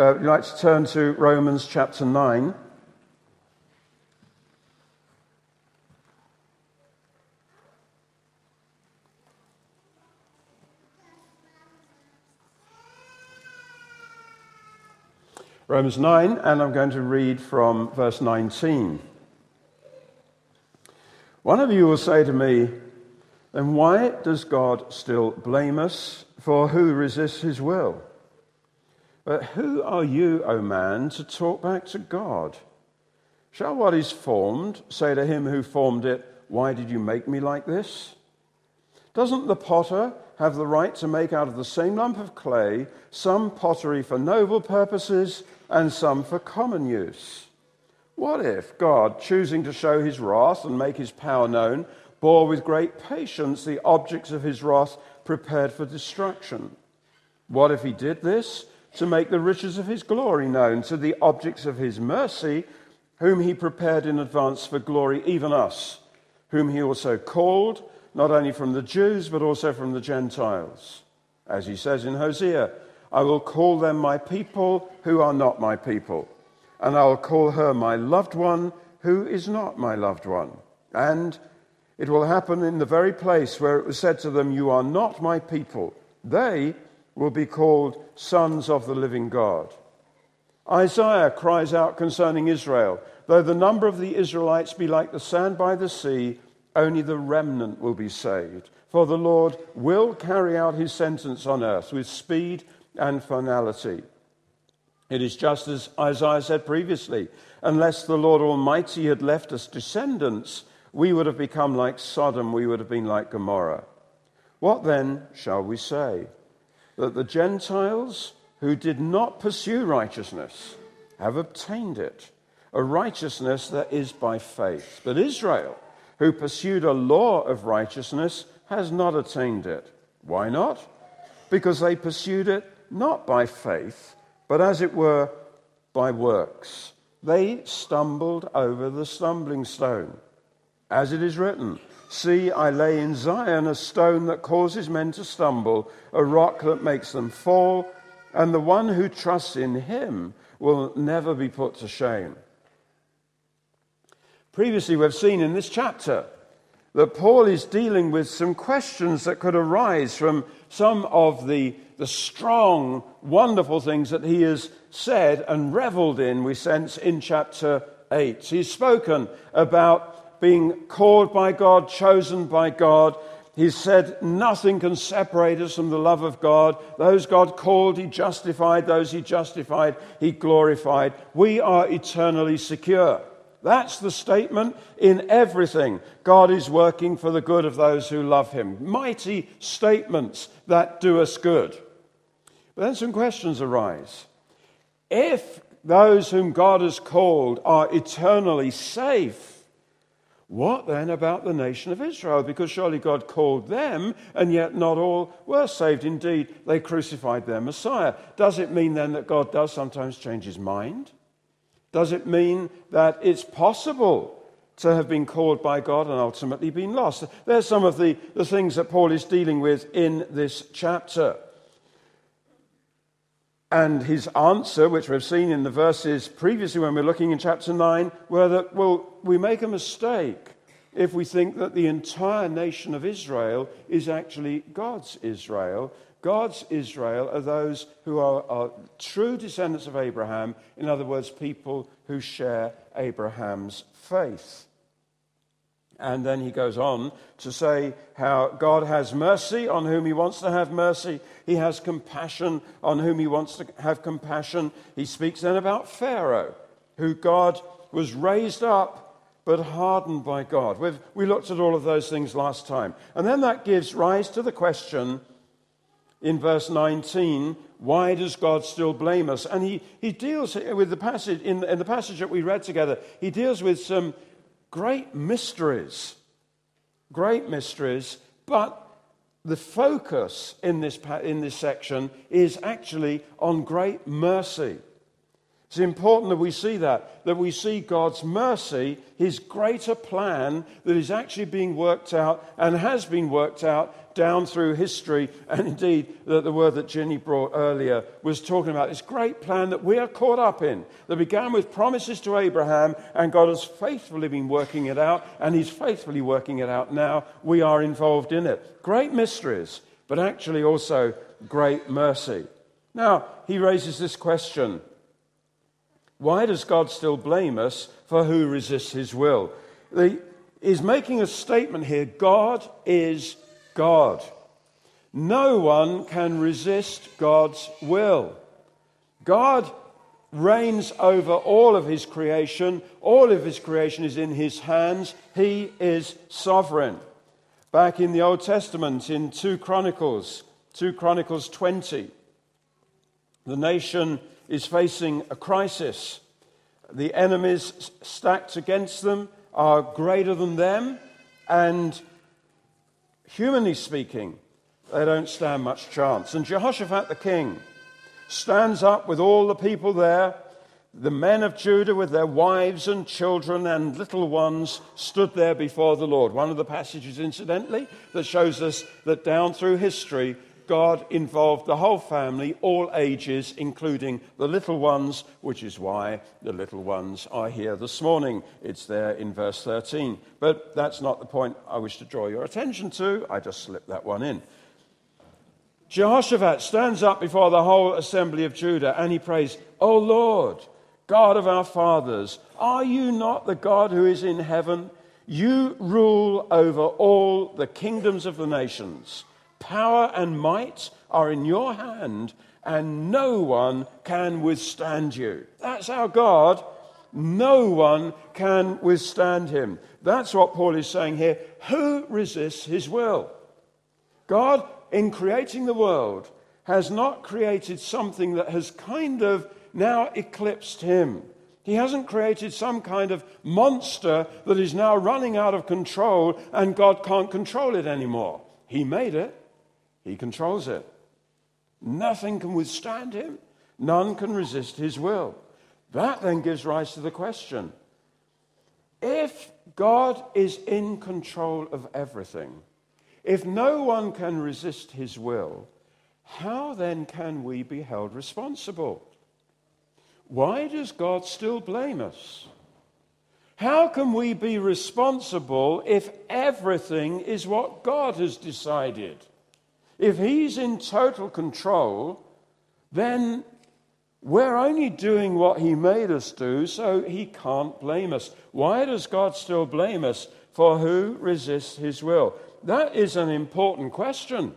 Uh, would you like to turn to Romans chapter 9? Romans 9, and I'm going to read from verse 19. One of you will say to me, Then why does God still blame us? For who resists his will? But who are you, O man, to talk back to God? Shall what is formed say to him who formed it, Why did you make me like this? Doesn't the potter have the right to make out of the same lump of clay some pottery for noble purposes and some for common use. What if God, choosing to show his wrath and make his power known, bore with great patience the objects of his wrath prepared for destruction? What if he did this to make the riches of his glory known to the objects of his mercy, whom he prepared in advance for glory, even us, whom he also called, not only from the Jews, but also from the Gentiles? As he says in Hosea, I will call them my people who are not my people, and I will call her my loved one who is not my loved one. And it will happen in the very place where it was said to them, You are not my people. They will be called sons of the living God. Isaiah cries out concerning Israel Though the number of the Israelites be like the sand by the sea, only the remnant will be saved. For the Lord will carry out his sentence on earth with speed and finality. It is just as Isaiah said previously unless the Lord Almighty had left us descendants, we would have become like Sodom, we would have been like Gomorrah. What then shall we say? That the Gentiles who did not pursue righteousness have obtained it, a righteousness that is by faith. But Israel, who pursued a law of righteousness, has not attained it. Why not? Because they pursued it not by faith, but as it were by works. They stumbled over the stumbling stone. As it is written, See, I lay in Zion a stone that causes men to stumble, a rock that makes them fall, and the one who trusts in him will never be put to shame. Previously, we've seen in this chapter that Paul is dealing with some questions that could arise from some of the, the strong, wonderful things that he has said and reveled in, we sense, in chapter 8. He's spoken about being called by God, chosen by God. He said nothing can separate us from the love of God. Those God called, He justified. Those He justified, He glorified. We are eternally secure. That's the statement in everything. God is working for the good of those who love him. Mighty statements that do us good. But then some questions arise. If those whom God has called are eternally safe, what then about the nation of Israel? Because surely God called them, and yet not all were saved. Indeed, they crucified their Messiah. Does it mean then that God does sometimes change his mind? Does it mean that it's possible to have been called by God and ultimately been lost? There's some of the, the things that Paul is dealing with in this chapter. And his answer, which we've seen in the verses previously when we we're looking in chapter 9, were that, well, we make a mistake if we think that the entire nation of Israel is actually God's Israel God's Israel are those who are, are, true descendants of Abraham, in other words, people who share Abraham's faith. And then he goes on to say how God has mercy on whom he wants to have mercy. He has compassion on whom he wants to have compassion. He speaks then about Pharaoh, who God was raised up but hardened by God. We've, we looked at all of those things last time. And then that gives rise to the question in verse 19, why does God still blame us? And he, he deals with the passage, in, in the passage that we read together, he deals with some great mysteries. Great mysteries, but the focus in this, in this section is actually on great mercy. It's important that we see that, that we see God's mercy, his greater plan that is actually being worked out and has been worked out down through history. And indeed, the, the word that Jenny brought earlier was talking about this great plan that we are caught up in, that began with promises to Abraham, and God has faithfully been working it out, and he's faithfully working it out now. We are involved in it. Great mysteries, but actually also great mercy. Now, he raises this question why does God still blame us for who resists his will? The, is making a statement here God is God. No one can resist God's will. God reigns over all of his creation. All of his creation is in his hands. He is sovereign. Back in the Old Testament, in 2 Chronicles, 2 Chronicles 20, the nation is facing a crisis. The enemies stacked against them are greater than them, and humanly speaking, they don't stand much chance. And Jehoshaphat the king stands up with all the people there. The men of Judah, with their wives and children and little ones, stood there before the Lord. One of the passages, incidentally, that shows us that down through history, God involved the whole family, all ages, including the little ones, which is why the little ones are here this morning. It's there in verse 13. But that's not the point I wish to draw your attention to. I just slipped that one in. Jehoshaphat stands up before the whole assembly of Judah and he prays, O Lord, God of our fathers, are you not the God who is in heaven? You rule over all the kingdoms of the nations. Power and might are in your hand, and no one can withstand you. That's our God. No one can withstand him. That's what Paul is saying here. Who resists his will? God, in creating the world, has not created something that has kind of now eclipsed him. He hasn't created some kind of monster that is now running out of control and God can't control it anymore. He made it. He controls it. Nothing can withstand him, none can resist his will. That then gives rise to the question if God is in control of everything, if no one can resist his will, how then can we be held responsible? Why does God still blame us? How can we be responsible if everything is what God has decided? If he's in total control, then we're only doing what he made us do, so he can't blame us. Why does God still blame us for who resists his will? That is an important question.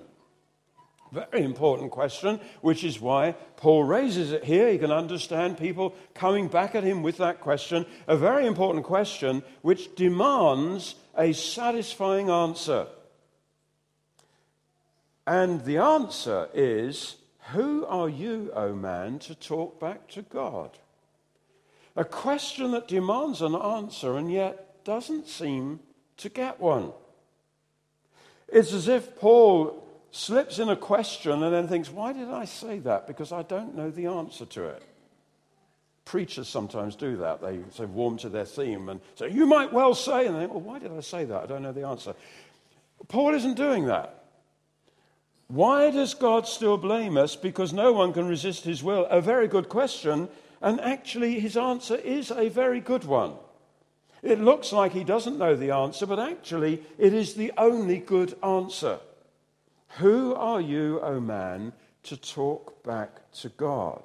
Very important question, which is why Paul raises it here. You can understand people coming back at him with that question. A very important question which demands a satisfying answer. And the answer is Who are you, O oh man, to talk back to God? A question that demands an answer and yet doesn't seem to get one. It's as if Paul slips in a question and then thinks, Why did I say that? Because I don't know the answer to it. Preachers sometimes do that. They say warm to their theme and say, You might well say, and they think, Well, why did I say that? I don't know the answer. Paul isn't doing that. Why does God still blame us? Because no one can resist his will. A very good question, and actually, his answer is a very good one. It looks like he doesn't know the answer, but actually, it is the only good answer. Who are you, O oh man, to talk back to God?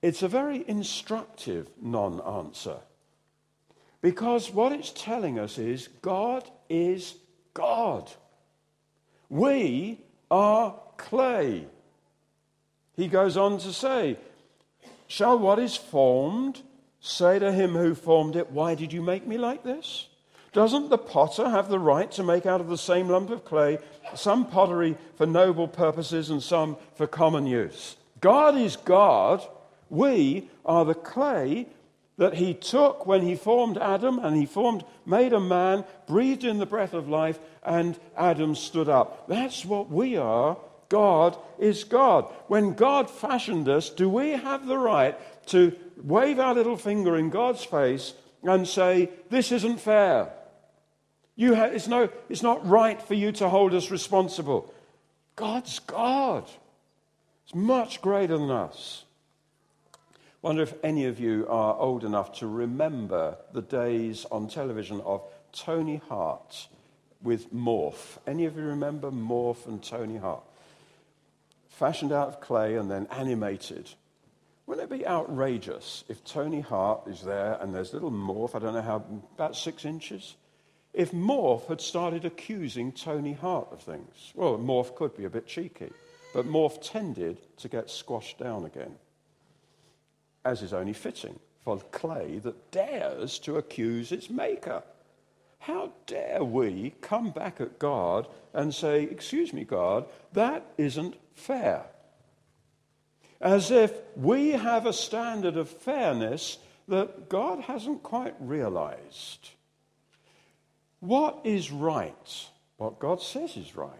It's a very instructive non answer. Because what it's telling us is God is God. We are clay. He goes on to say, Shall what is formed say to him who formed it, Why did you make me like this? Doesn't the potter have the right to make out of the same lump of clay some pottery for noble purposes and some for common use? God is God. We are the clay that he took when he formed Adam and he formed, made a man, breathed in the breath of life, and Adam stood up. That's what we are. God is God. When God fashioned us, do we have the right to wave our little finger in God's face and say, This isn't fair? You ha- it's, no, it's not right for you to hold us responsible. God's God. It's much greater than us. Wonder if any of you are old enough to remember the days on television of Tony Hart with Morph. Any of you remember Morph and Tony Hart? Fashioned out of clay and then animated. Wouldn't it be outrageous if Tony Hart is there and there's little Morph, I don't know how, about six inches? If Morph had started accusing Tony Hart of things, well, Morph could be a bit cheeky, but Morph tended to get squashed down again, as is only fitting for clay that dares to accuse its maker. How dare we come back at God and say, Excuse me, God, that isn't fair? As if we have a standard of fairness that God hasn't quite realized. What is right? What God says is right.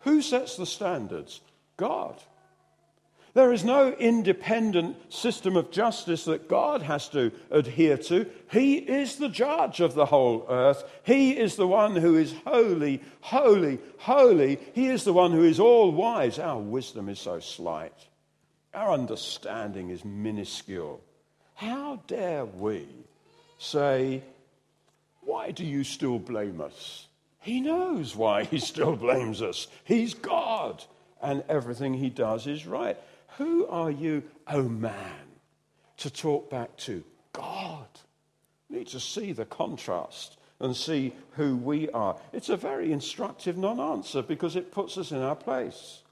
Who sets the standards? God. There is no independent system of justice that God has to adhere to. He is the judge of the whole earth. He is the one who is holy, holy, holy. He is the one who is all wise. Our wisdom is so slight, our understanding is minuscule. How dare we say, Why do you still blame us? He knows why he still blames us. He's God, and everything he does is right. Who are you, oh man, to talk back to? God. Need to see the contrast and see who we are. It's a very instructive non answer because it puts us in our place.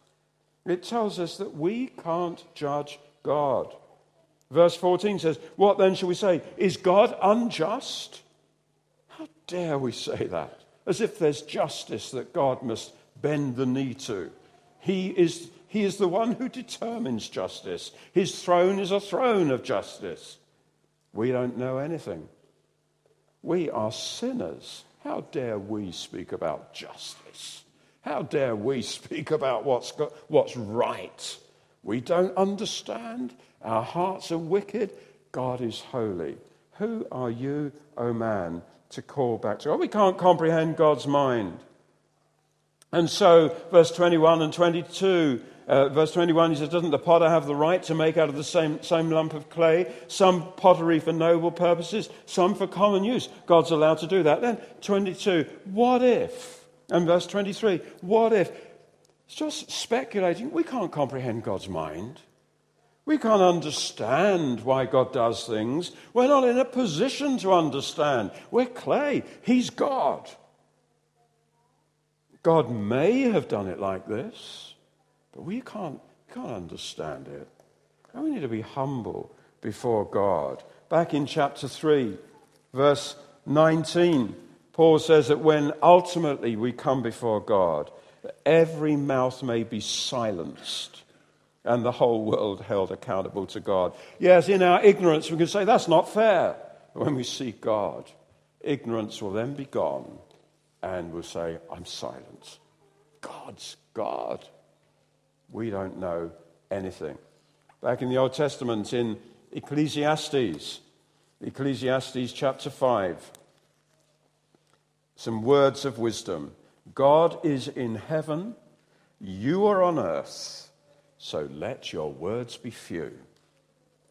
It tells us that we can't judge God. Verse 14 says, What then shall we say? Is God unjust? How dare we say that? As if there's justice that God must bend the knee to. He is he is the one who determines justice. His throne is a throne of justice. We don't know anything. We are sinners. How dare we speak about justice? How dare we speak about what's, got, what's right? We don't understand. Our hearts are wicked. God is holy. Who are you, O oh man, to call back to God? We can't comprehend God's mind. And so, verse 21 and 22 uh, verse 21, he says, Doesn't the potter have the right to make out of the same, same lump of clay some pottery for noble purposes, some for common use? God's allowed to do that. Then 22, what if? And verse 23, what if? It's just speculating. We can't comprehend God's mind. We can't understand why God does things. We're not in a position to understand. We're clay. He's God. God may have done it like this. But we can't, can't understand it. And we need to be humble before God. Back in chapter 3, verse 19, Paul says that when ultimately we come before God, every mouth may be silenced and the whole world held accountable to God. Yes, in our ignorance, we can say that's not fair. But when we see God, ignorance will then be gone and we'll say, I'm silent. God's God we don't know anything. Back in the Old Testament, in Ecclesiastes, Ecclesiastes chapter 5, some words of wisdom. God is in heaven, you are on earth, so let your words be few.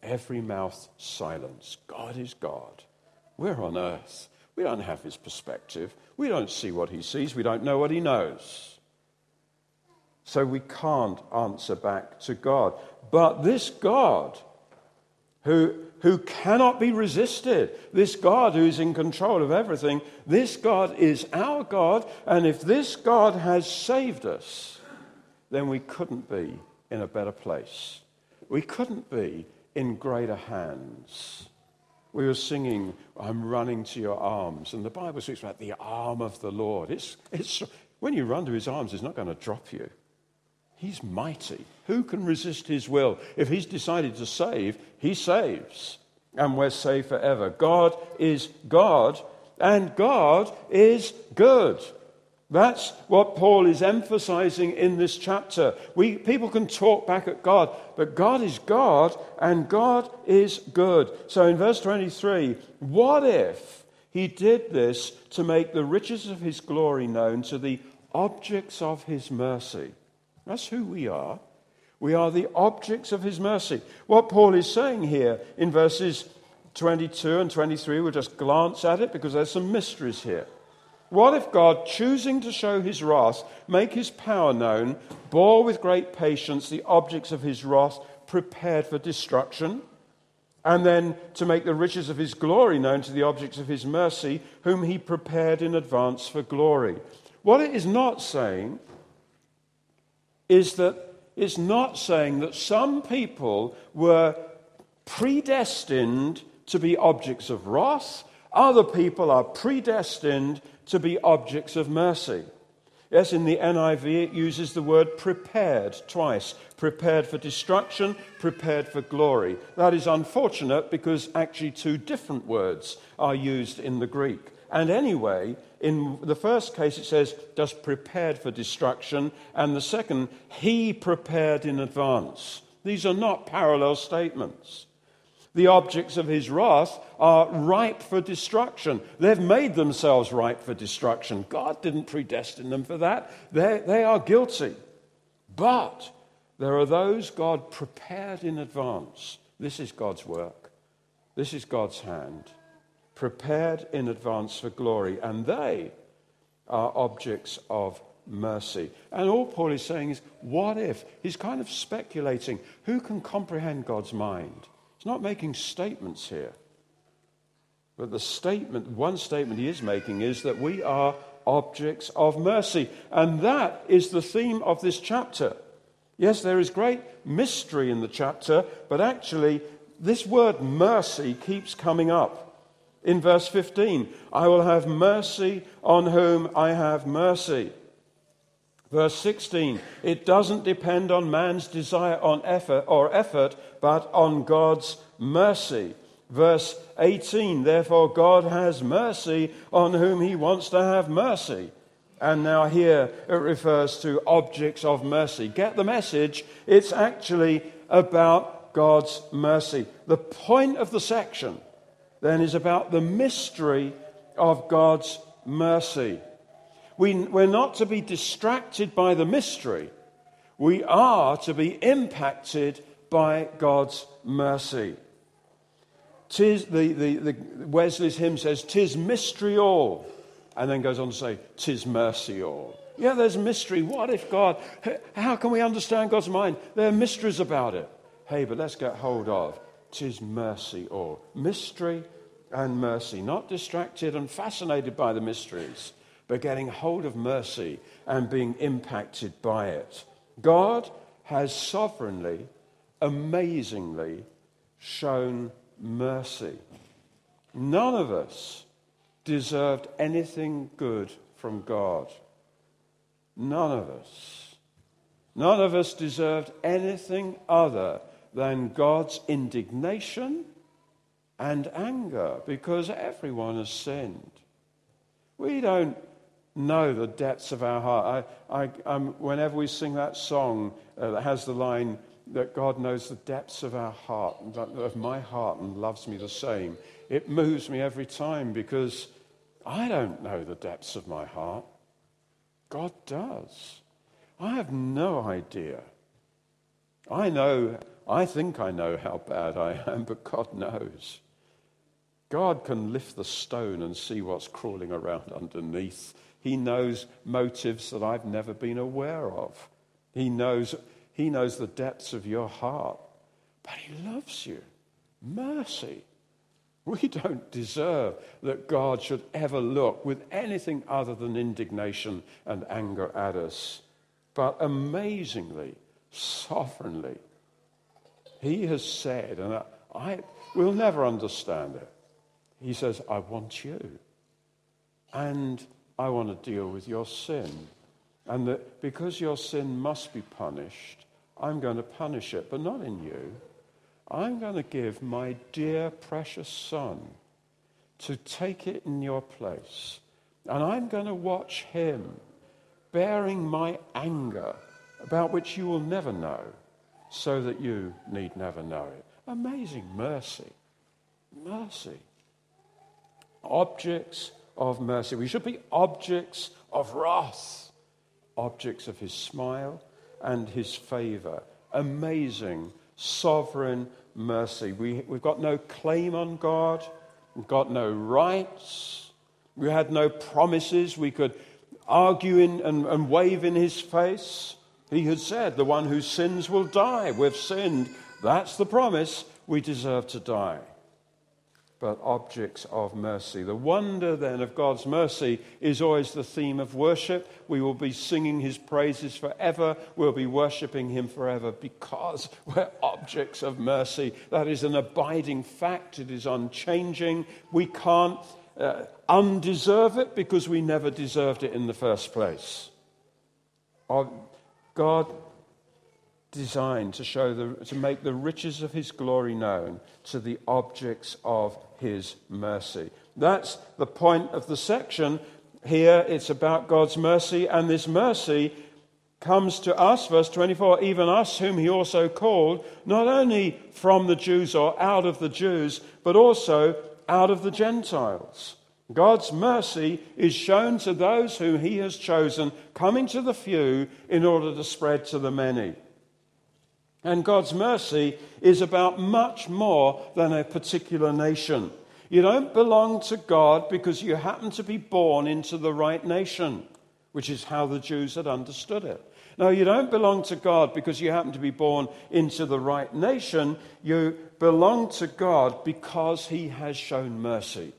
Every mouth silence. God is God. We're on earth. We don't have his perspective. We don't see what he sees. We don't know what he knows. So we can't answer back to God. But this God, who, who cannot be resisted, this God who is in control of everything, this God is our God. And if this God has saved us, then we couldn't be in a better place. We couldn't be in greater hands. We were singing, I'm running to your arms. And the Bible speaks about the arm of the Lord. It's, it's, when you run to his arms, he's not going to drop you. He's mighty. Who can resist his will? If he's decided to save, he saves. And we're saved forever. God is God, and God is good. That's what Paul is emphasizing in this chapter. We, people can talk back at God, but God is God and God is good. So in verse 23, what if he did this to make the riches of his glory known to the objects of his mercy? That's who we are. We are the objects of his mercy. What Paul is saying here in verses 22 and 23, we'll just glance at it because there's some mysteries here. What if God, choosing to show his wrath, make his power known, bore with great patience the objects of his wrath prepared for destruction, and then to make the riches of his glory known to the objects of his mercy, whom he prepared in advance for glory? What it is not saying is that it's not saying that some people were predestined to be objects of wrath, other people are predestined to be objects of mercy. Yes, in the NIV it uses the word prepared twice prepared for destruction, prepared for glory. That is unfortunate because actually two different words are used in the Greek. And anyway, in the first case it says, just prepared for destruction, and the second, he prepared in advance. These are not parallel statements. The objects of his wrath are ripe for destruction. They've made themselves ripe for destruction. God didn't predestine them for that. They're, they are guilty. But there are those God prepared in advance. This is God's work, this is God's hand. Prepared in advance for glory. And they are objects of mercy. And all Paul is saying is, what if? He's kind of speculating. Who can comprehend God's mind? He's not making statements here. But the statement, one statement he is making is that we are objects of mercy. And that is the theme of this chapter. Yes, there is great mystery in the chapter, but actually, this word mercy keeps coming up. In verse 15, I will have mercy on whom I have mercy. Verse 16, it doesn't depend on man's desire on effort or effort, but on God's mercy. Verse 18, therefore God has mercy on whom he wants to have mercy. And now here it refers to objects of mercy. Get the message? It's actually about God's mercy. The point of the section then is about the mystery of God's mercy. We, we're not to be distracted by the mystery, we are to be impacted by God's mercy. Tis, the, the, the Wesley's hymn says, Tis mystery all, and then goes on to say, Tis mercy all. Yeah, there's mystery. What if God, how can we understand God's mind? There are mysteries about it. Hey, but let's get hold of, Tis mercy all. Mystery and mercy, not distracted and fascinated by the mysteries, but getting hold of mercy and being impacted by it. God has sovereignly, amazingly shown mercy. None of us deserved anything good from God. None of us. None of us deserved anything other than God's indignation and anger because everyone has sinned. We don't know the depths of our heart. I, I, um, whenever we sing that song uh, that has the line that God knows the depths of our heart, of my heart, and loves me the same, it moves me every time because I don't know the depths of my heart. God does. I have no idea. I know, I think I know how bad I am, but God knows. God can lift the stone and see what's crawling around underneath. He knows motives that I've never been aware of. He knows, he knows the depths of your heart. But He loves you. Mercy. We don't deserve that God should ever look with anything other than indignation and anger at us. But amazingly, sovereignly, He has said, and I, I will never understand it. He says, I want you. And I want to deal with your sin. And that because your sin must be punished, I'm going to punish it, but not in you. I'm going to give my dear, precious son to take it in your place. And I'm going to watch him bearing my anger, about which you will never know, so that you need never know it. Amazing mercy. Mercy. Objects of mercy. We should be objects of wrath, objects of his smile and his favor. Amazing, sovereign mercy. We, we've got no claim on God, we've got no rights, we had no promises we could argue in and, and wave in his face. He had said, The one who sins will die. We've sinned. That's the promise. We deserve to die but objects of mercy. The wonder then of God's mercy is always the theme of worship. We will be singing his praises forever. We'll be worshiping him forever because we're objects of mercy. That is an abiding fact, it is unchanging. We can't uh, undeserve it because we never deserved it in the first place. God designed to show the, to make the riches of his glory known to the objects of his mercy. That's the point of the section. Here it's about God's mercy, and this mercy comes to us, verse 24, even us whom he also called, not only from the Jews or out of the Jews, but also out of the Gentiles. God's mercy is shown to those whom he has chosen, coming to the few in order to spread to the many. And God's mercy is about much more than a particular nation. You don't belong to God because you happen to be born into the right nation, which is how the Jews had understood it. No, you don't belong to God because you happen to be born into the right nation. You belong to God because He has shown mercy.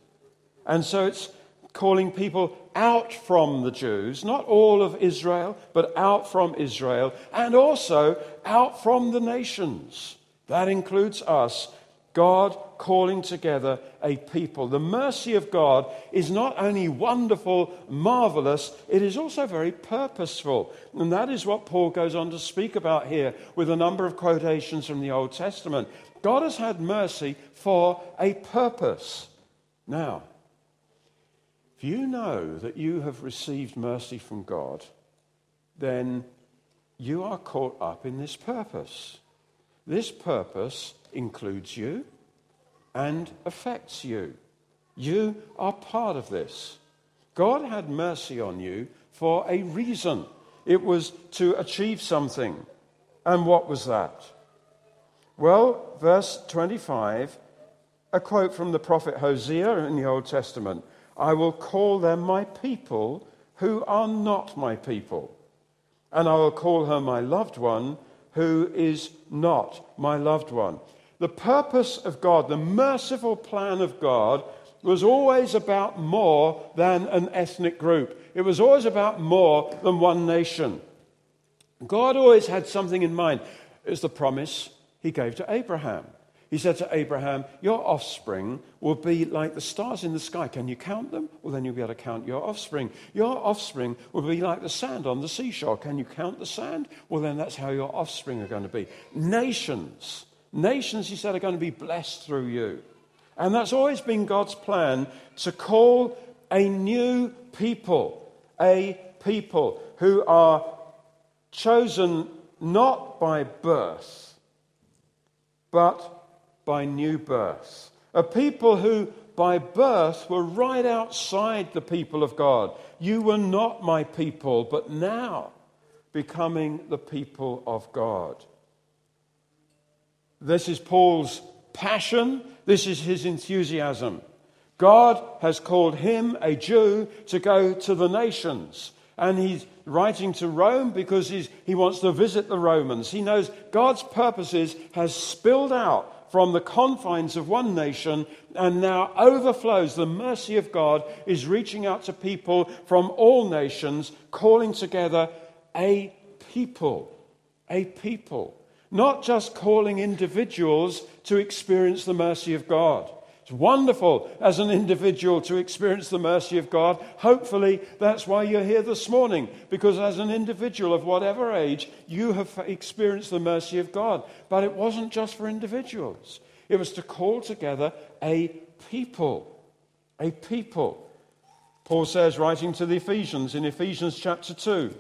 And so it's calling people out from the Jews, not all of Israel, but out from Israel, and also out from the nations. That includes us. God calling together a people. The mercy of God is not only wonderful, marvelous, it is also very purposeful. And that is what Paul goes on to speak about here with a number of quotations from the Old Testament. God has had mercy for a purpose. Now, if you know that you have received mercy from God, then you are caught up in this purpose. This purpose includes you and affects you. You are part of this. God had mercy on you for a reason. It was to achieve something. And what was that? Well, verse 25, a quote from the prophet Hosea in the Old Testament. I will call them my people who are not my people. And I will call her my loved one who is not my loved one. The purpose of God, the merciful plan of God, was always about more than an ethnic group. It was always about more than one nation. God always had something in mind. It's the promise he gave to Abraham. He said to Abraham, Your offspring will be like the stars in the sky. Can you count them? Well, then you'll be able to count your offspring. Your offspring will be like the sand on the seashore. Can you count the sand? Well, then that's how your offspring are going to be. Nations, nations, he said, are going to be blessed through you. And that's always been God's plan to call a new people, a people who are chosen not by birth, but by new birth. A people who, by birth, were right outside the people of God. You were not my people, but now becoming the people of God. This is Paul's passion, this is his enthusiasm. God has called him, a Jew, to go to the nations. And he's writing to Rome because he wants to visit the Romans. He knows God's purposes has spilled out from the confines of one nation and now overflows. The mercy of God is reaching out to people from all nations, calling together a people. A people. Not just calling individuals to experience the mercy of God. It's wonderful as an individual to experience the mercy of God. Hopefully, that's why you're here this morning, because as an individual of whatever age, you have experienced the mercy of God. But it wasn't just for individuals, it was to call together a people. A people. Paul says, writing to the Ephesians in Ephesians chapter 2,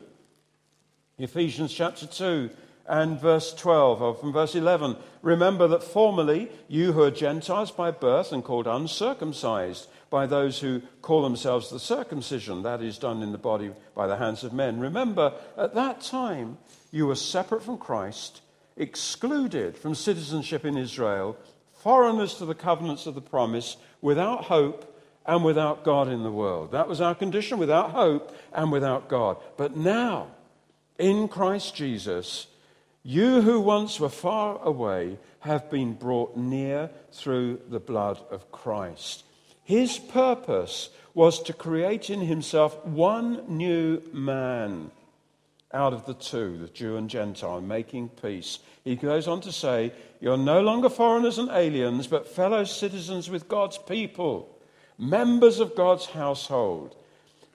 Ephesians chapter 2 and verse 12, or from verse 11, remember that formerly you who are Gentiles by birth and called uncircumcised by those who call themselves the circumcision, that is done in the body by the hands of men. Remember, at that time you were separate from Christ, excluded from citizenship in Israel, foreigners to the covenants of the promise, without hope and without God in the world. That was our condition, without hope and without God. But now, in Christ Jesus, you who once were far away have been brought near through the blood of Christ. His purpose was to create in himself one new man out of the two, the Jew and Gentile, making peace. He goes on to say, You're no longer foreigners and aliens, but fellow citizens with God's people members of God's household.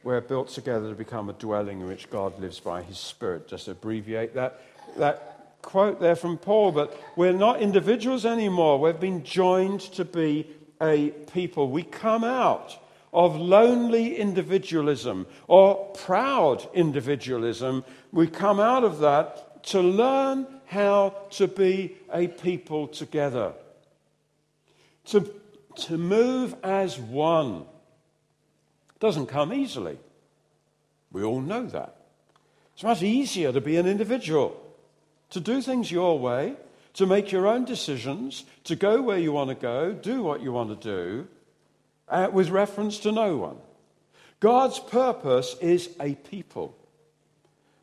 We're built together to become a dwelling in which God lives by his Spirit. Just abbreviate that, that quote there from Paul, but we're not individuals anymore. We've been joined to be a people. We come out of lonely individualism or proud individualism. We come out of that to learn how to be a people together. To to move as one doesn't come easily. We all know that. It's much easier to be an individual, to do things your way, to make your own decisions, to go where you want to go, do what you want to do, uh, with reference to no one. God's purpose is a people,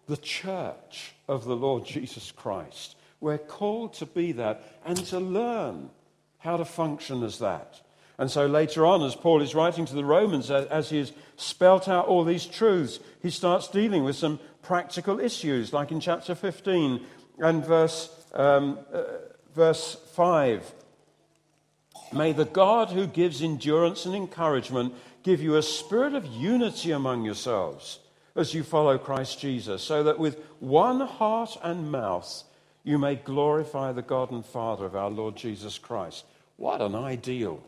the church of the Lord Jesus Christ. We're called to be that and to learn how to function as that. And so later on, as Paul is writing to the Romans, as he has spelt out all these truths, he starts dealing with some practical issues, like in chapter 15 and verse, um, uh, verse 5. May the God who gives endurance and encouragement give you a spirit of unity among yourselves as you follow Christ Jesus, so that with one heart and mouth you may glorify the God and Father of our Lord Jesus Christ. What an ideal!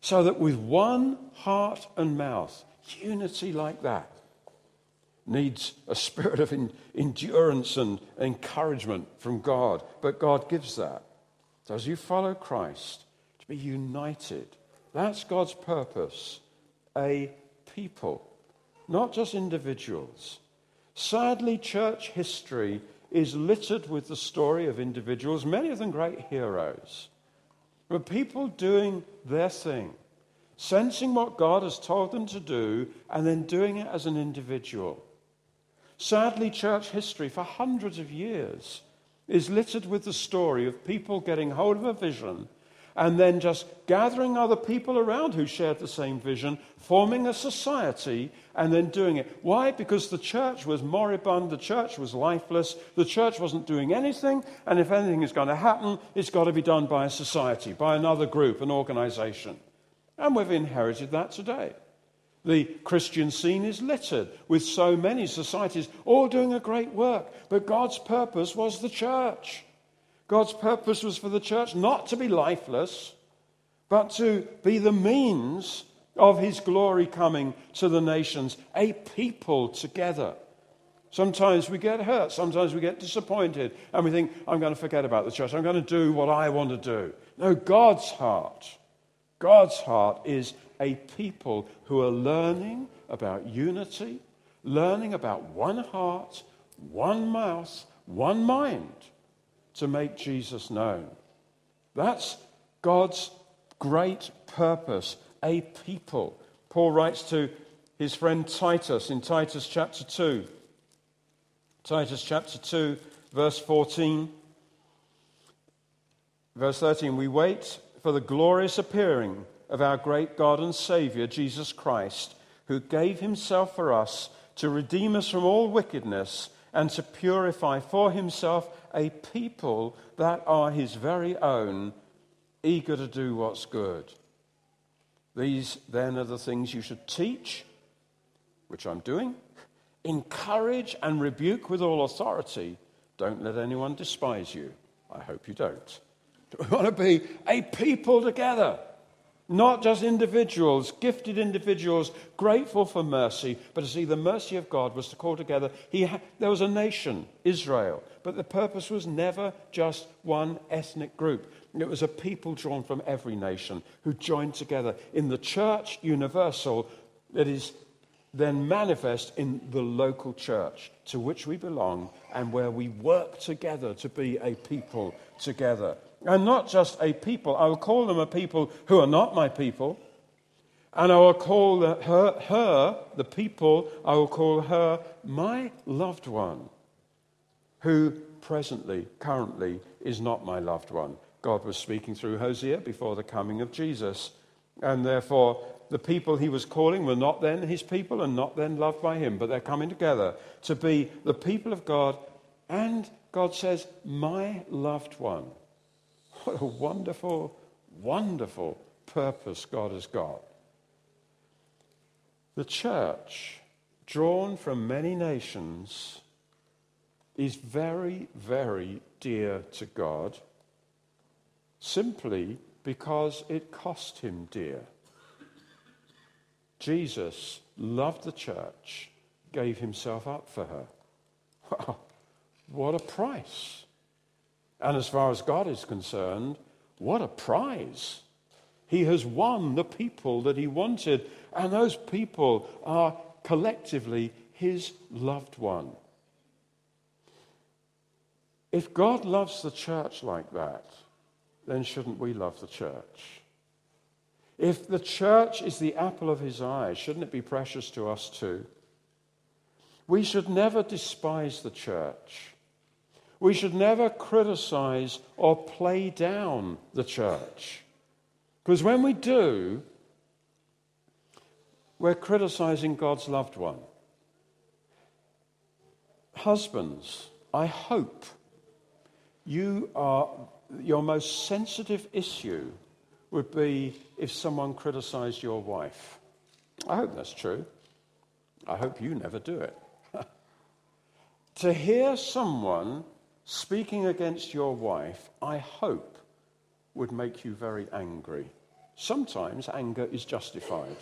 So that with one heart and mouth, unity like that needs a spirit of endurance and encouragement from God. But God gives that. So as you follow Christ, to be united, that's God's purpose. A people, not just individuals. Sadly, church history is littered with the story of individuals, many of them great heroes were people doing their thing, sensing what God has told them to do, and then doing it as an individual. Sadly, church history for hundreds of years is littered with the story of people getting hold of a vision and then just gathering other people around who shared the same vision, forming a society, and then doing it. Why? Because the church was moribund, the church was lifeless, the church wasn't doing anything, and if anything is going to happen, it's got to be done by a society, by another group, an organization. And we've inherited that today. The Christian scene is littered with so many societies all doing a great work, but God's purpose was the church. God's purpose was for the church not to be lifeless, but to be the means of his glory coming to the nations, a people together. Sometimes we get hurt, sometimes we get disappointed, and we think, I'm going to forget about the church, I'm going to do what I want to do. No, God's heart, God's heart is a people who are learning about unity, learning about one heart, one mouth, one mind to make Jesus known. That's God's great purpose, a people. Paul writes to his friend Titus in Titus chapter 2. Titus chapter 2, verse 14. Verse 13 We wait for the glorious appearing of our great God and Savior, Jesus Christ, who gave himself for us to redeem us from all wickedness and to purify for himself a people that are his very own, eager to do what's good. These then are the things you should teach, which I'm doing. Encourage and rebuke with all authority. Don't let anyone despise you. I hope you don't. We want to be a people together, Not just individuals, gifted individuals, grateful for mercy, but to see the mercy of God was to call together. He ha- there was a nation, Israel, but the purpose was never just one ethnic group. It was a people drawn from every nation who joined together in the church universal that is then manifest in the local church to which we belong and where we work together to be a people together. And not just a people, I will call them a people who are not my people. And I will call her, her, the people, I will call her my loved one, who presently, currently, is not my loved one. God was speaking through Hosea before the coming of Jesus. And therefore, the people he was calling were not then his people and not then loved by him, but they're coming together to be the people of God. And God says, My loved one. What a wonderful, wonderful purpose God has got. The church, drawn from many nations, is very, very dear to God simply because it cost him dear. Jesus loved the church, gave himself up for her. Wow, what a price! And as far as God is concerned, what a prize. He has won the people that he wanted, and those people are collectively his loved one. If God loves the church like that, then shouldn't we love the church? If the church is the apple of his eye, shouldn't it be precious to us too? We should never despise the church. We should never criticize or play down the church. Because when we do, we're criticizing God's loved one. Husbands, I hope you are, your most sensitive issue would be if someone criticized your wife. I hope that's true. I hope you never do it. to hear someone speaking against your wife, I hope, would make you very angry. Sometimes anger is justified.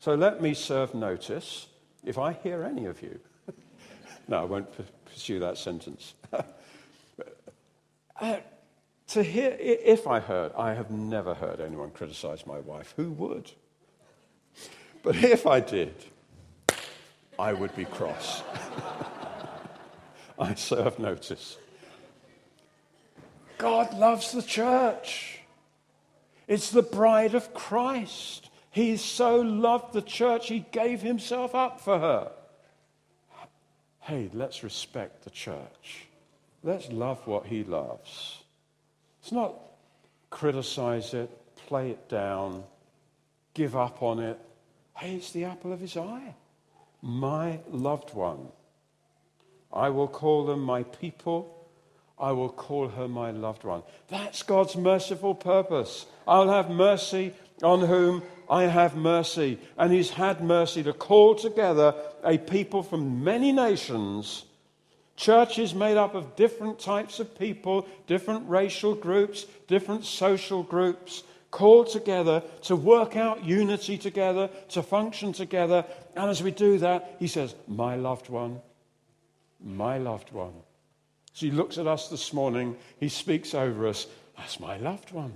So let me serve notice if I hear any of you. no, I won't pursue that sentence. uh, to hear, if I heard, I have never heard anyone criticize my wife. Who would? But if I did, I would be cross. I serve notice. God loves the church. It's the bride of Christ. He so loved the church, he gave himself up for her. Hey, let's respect the church. Let's love what he loves. It's not criticize it, play it down, give up on it. Hey, it's the apple of his eye. My loved one. I will call them my people. I will call her my loved one. That's God's merciful purpose. I'll have mercy on whom I have mercy. And He's had mercy to call together a people from many nations. Churches made up of different types of people, different racial groups, different social groups, called together to work out unity together, to function together. And as we do that, He says, My loved one, my loved one. So he looks at us this morning, he speaks over us. That's my loved one.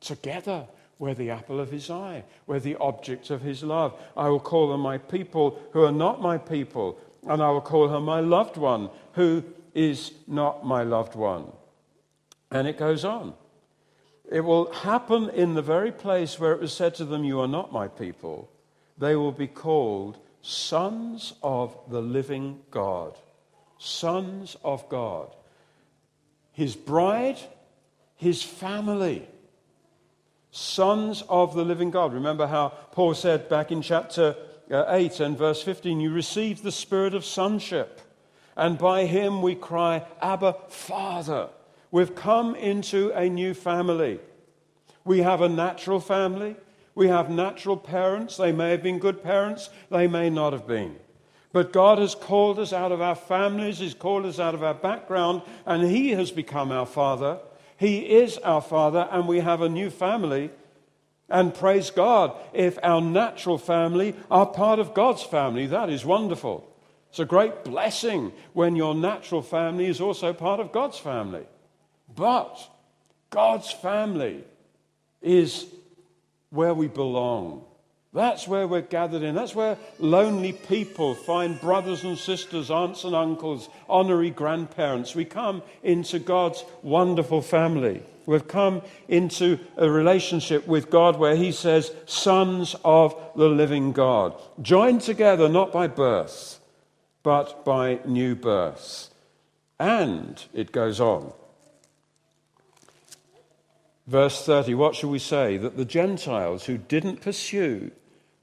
Together, we're the apple of his eye, we're the object of his love. I will call them my people who are not my people, and I will call her my loved one who is not my loved one. And it goes on. It will happen in the very place where it was said to them, You are not my people. They will be called sons of the living God sons of God. His bride, his family, sons of the living God. Remember how Paul said back in chapter uh, 8 and verse 15 you received the spirit of sonship, and by him we cry, Abba, Father. We've come into a new family. We have a natural family. We have natural parents. They may have been good parents, they may not have been. But God has called us out of our families, He's called us out of our background, and He has become our Father. He is our Father, and we have a new family. And praise God if our natural family are part of God's family. That is wonderful. It's a great blessing when your natural family is also part of God's family. But God's family is where we belong. That's where we're gathered in. That's where lonely people find brothers and sisters, aunts and uncles, honorary grandparents. We come into God's wonderful family. We've come into a relationship with God where He says, sons of the living God. Joined together not by birth, but by new birth. And it goes on. Verse 30, what shall we say? That the Gentiles who didn't pursue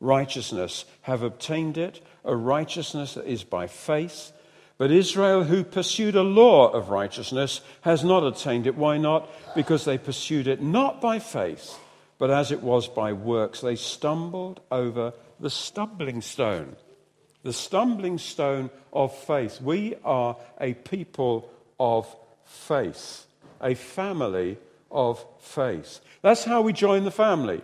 righteousness have obtained it, a righteousness that is by faith. But Israel, who pursued a law of righteousness, has not attained it. Why not? Because they pursued it not by faith, but as it was by works. They stumbled over the stumbling stone. The stumbling stone of faith. We are a people of faith, a family of faith. That's how we join the family.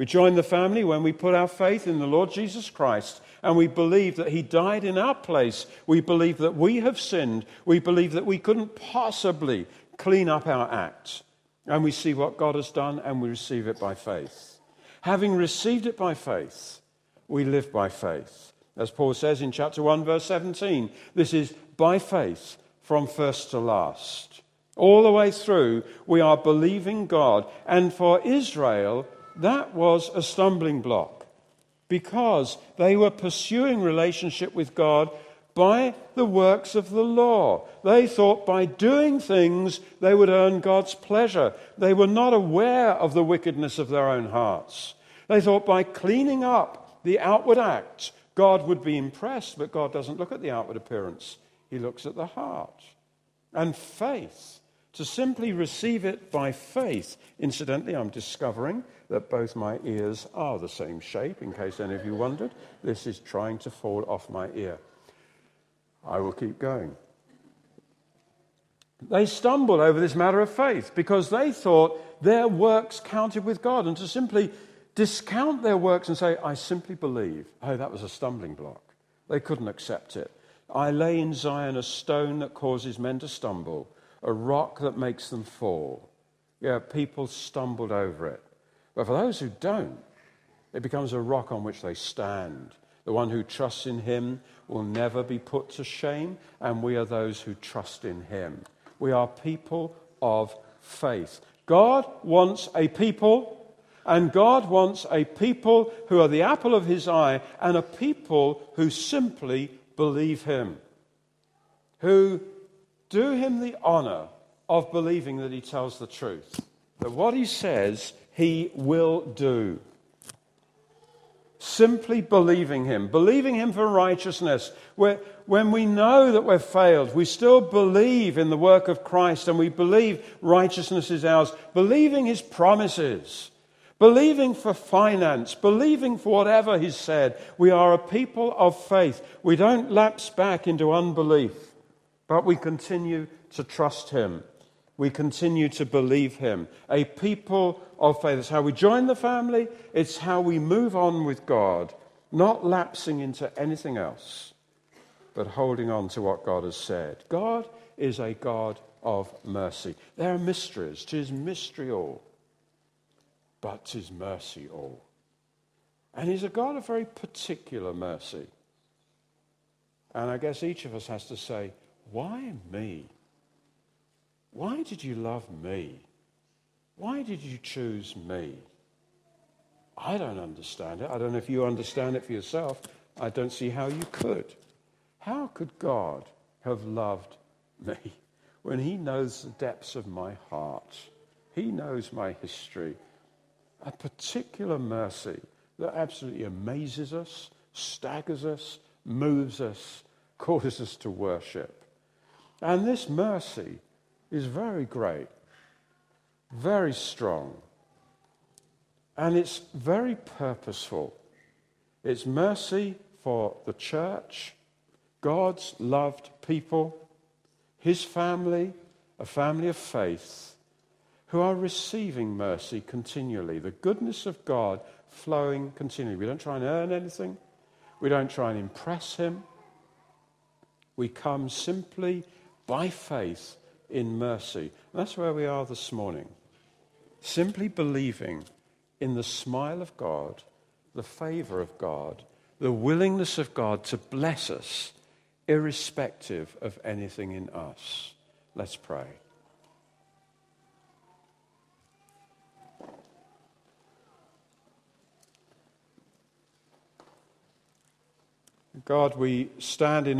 We join the family when we put our faith in the Lord Jesus Christ and we believe that He died in our place. We believe that we have sinned. We believe that we couldn't possibly clean up our acts. And we see what God has done and we receive it by faith. Having received it by faith, we live by faith. As Paul says in chapter 1, verse 17, this is by faith from first to last. All the way through, we are believing God. And for Israel, that was a stumbling block because they were pursuing relationship with God by the works of the law. They thought by doing things they would earn God's pleasure. They were not aware of the wickedness of their own hearts. They thought by cleaning up the outward act, God would be impressed, but God doesn't look at the outward appearance, He looks at the heart. And faith, to simply receive it by faith, incidentally, I'm discovering that both my ears are the same shape, in case any of you wondered. This is trying to fall off my ear. I will keep going. They stumbled over this matter of faith because they thought their works counted with God. And to simply discount their works and say, I simply believe, oh, that was a stumbling block. They couldn't accept it. I lay in Zion a stone that causes men to stumble, a rock that makes them fall. Yeah, people stumbled over it. But for those who don't, it becomes a rock on which they stand. The one who trusts in him will never be put to shame, and we are those who trust in him. We are people of faith. God wants a people, and God wants a people who are the apple of his eye, and a people who simply believe him, who do him the honor of believing that he tells the truth, that what he says he will do. Simply believing him, believing him for righteousness. when we know that we've failed, we still believe in the work of Christ and we believe righteousness is ours, believing his promises, believing for finance, believing for whatever he's said. We are a people of faith. We don't lapse back into unbelief, but we continue to trust him we continue to believe him. A people of faith. It's how we join the family, it's how we move on with God, not lapsing into anything else, but holding on to what God has said. God is a God of mercy. There are mysteries. Tis mystery all, but tis mercy all. And he's a God of very particular mercy. And I guess each of us has to say, why me? Why did you love me? Why did you choose me? I don't understand it. I don't know if you understand it for yourself. I don't see how you could. How could God have loved me when He knows the depths of my heart? He knows my history. A particular mercy that absolutely amazes us, staggers us, moves us, causes us to worship. And this mercy is very great, very strong, and it's very purposeful. It's mercy for the church, God's loved people, his family, a family of faith, who are receiving mercy continually, the goodness of God flowing continually. We don't try and earn anything, we don't try and impress Him. We come simply by faith in mercy. That's where we are this morning. Simply believing in the smile of God, the favor of God, the willingness of God to bless us, irrespective of anything in us. Let's pray. God, we stand in